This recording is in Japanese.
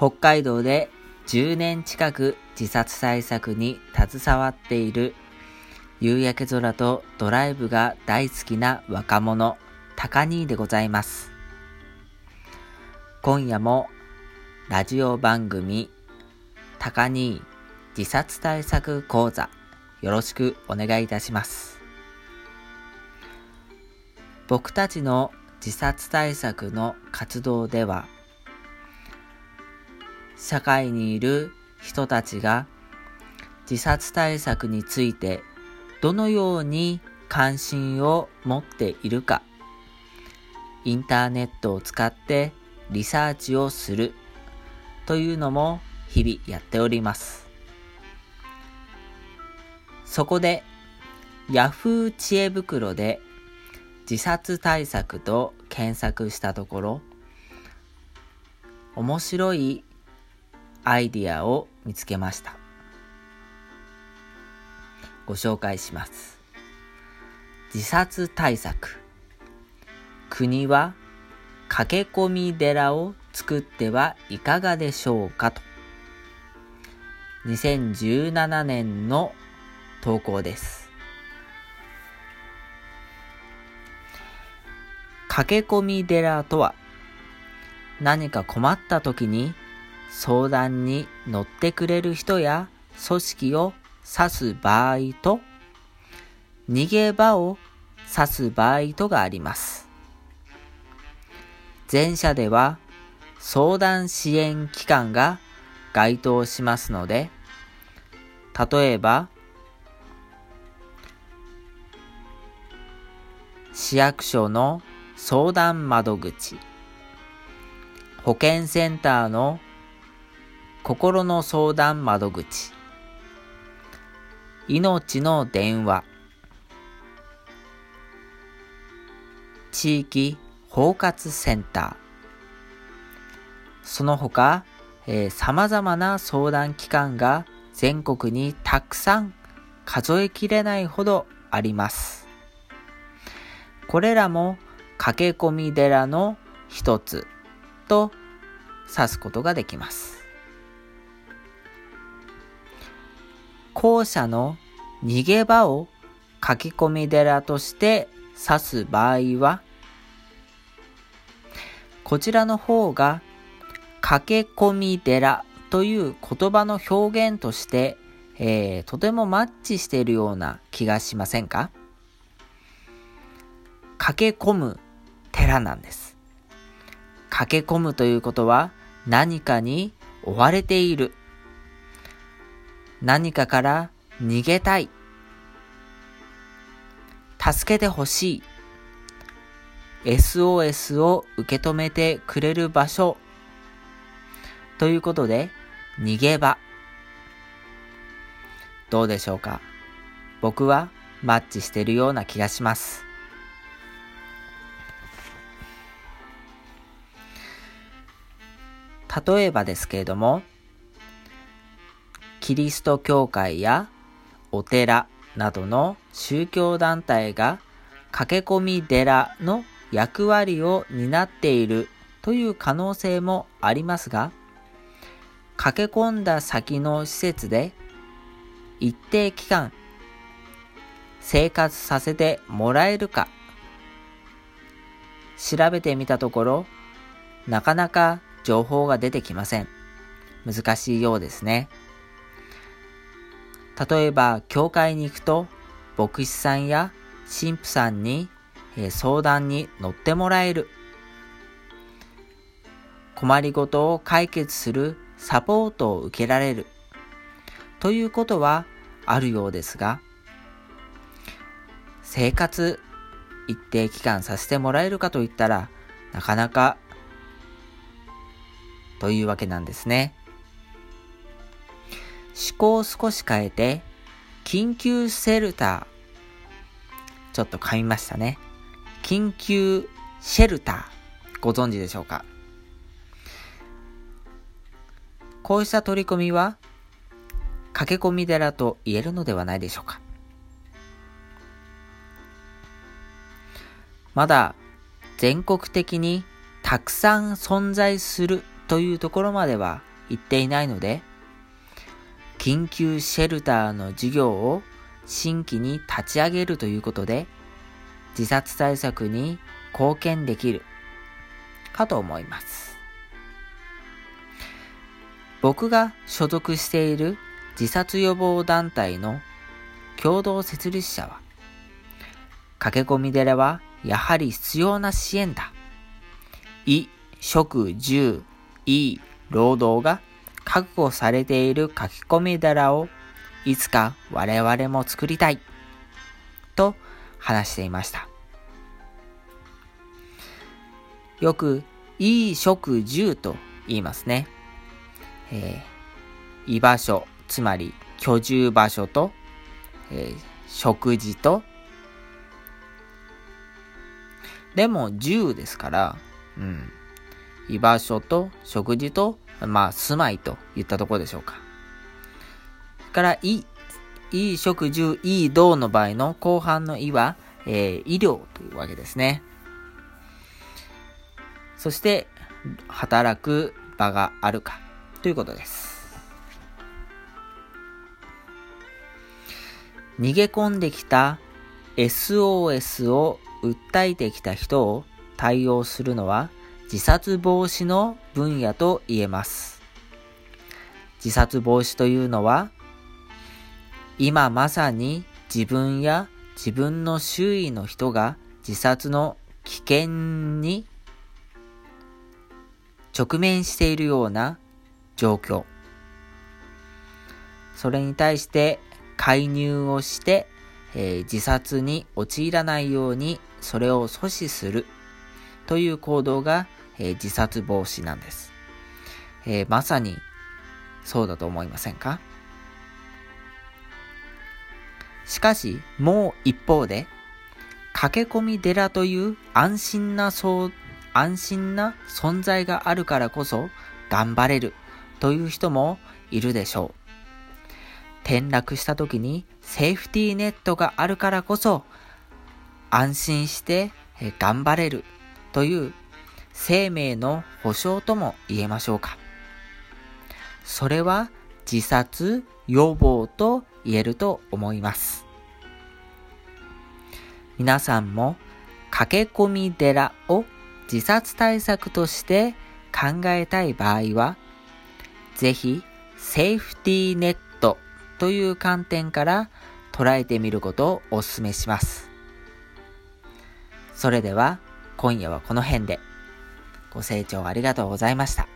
北海道で10年近く自殺対策に携わっている夕焼け空とドライブが大好きな若者、高兄でございます。今夜もラジオ番組高兄自殺対策講座よろしくお願いいたします。僕たちの自殺対策の活動では社会にいる人たちが自殺対策についてどのように関心を持っているかインターネットを使ってリサーチをするというのも日々やっております。そこで Yahoo 知恵袋で自殺対策と検索したところ面白いアイディアを見つけました。ご紹介します。自殺対策。国は駆け込み寺を作ってはいかがでしょうかと。2017年の投稿です。駆け込み寺とは何か困った時に相談に乗ってくれる人や組織を指す場合と、逃げ場を指す場合とがあります。前者では相談支援機関が該当しますので、例えば、市役所の相談窓口、保健センターの心の相談窓口、命の電話、地域包括センター、その他、えー、様々な相談機関が全国にたくさん数えきれないほどあります。これらも駆け込み寺の一つと指すことができます。後者の逃げ場を書き込み寺として指す場合は、こちらの方が駆け込み寺という言葉の表現として、えー、とてもマッチしているような気がしませんか？駆け込む寺なんです。駆け込むということは何かに追われている。何かから逃げたい。助けてほしい。SOS を受け止めてくれる場所。ということで、逃げ場。どうでしょうか？僕はマッチしてるような気がします。例えばですけれども、キリスト教会やお寺などの宗教団体が駆け込み寺の役割を担っているという可能性もありますが、駆け込んだ先の施設で一定期間生活させてもらえるか調べてみたところなかなか情報が出てきません。難しいようですね。例えば、教会に行くと、牧師さんや神父さんに、え相談に乗ってもらえる。困りごとを解決するサポートを受けられる。ということはあるようですが、生活一定期間させてもらえるかといったら、なかなかというわけなんですね。思考を少し変えて、緊急シェルター。ちょっと噛みましたね。緊急シェルター。ご存知でしょうか？こうした取り組みは、駆け込み寺と言えるのではないでしょうか？まだ全国的にたくさん存在するというところまでは言っていないので、緊急シェルターの事業を新規に立ち上げるということで、自殺対策に貢献できるかと思います。僕が所属している自殺予防団体の共同設立者は、駆け込み寺はやはり必要な支援だ。衣、食、住、い労働が確保されている書き込み寺をいつか我々も作りたい。と話していました。よく、いい食住と言いますね。えー、居場所、つまり居住場所と、えー、食事と、でも住ですから、うん。居場所と食事と、まあ、住まいといったところでしょうか。から、い、いい食住、いい道の場合の後半のいは、えー、医療というわけですね。そして、働く場があるかということです。逃げ込んできた SOS を訴えてきた人を対応するのは自殺防止の分野と言えます。自殺防止というのは今まさに自分や自分の周囲の人が自殺の危険に直面しているような状況。それに対して介入をして、えー、自殺に陥らないようにそれを阻止するという行動が、えー、自殺防止なんです、えー、まさにそうだと思いませんか？しかし、もう一方で、駆け込み寺という安心なそう安心な存在があるからこそ頑張れるという人もいるでしょう。転落した時にセーフティーネットがあるからこそ安心して頑張れるという生命の保障とも言えましょうか。それは自殺予防と言えると思います。皆さんも駆け込み寺を自殺対策として考えたい場合は、ぜひセーフティーネットという観点から捉えてみることをお勧めします。それでは今夜はこの辺でご清聴ありがとうございました。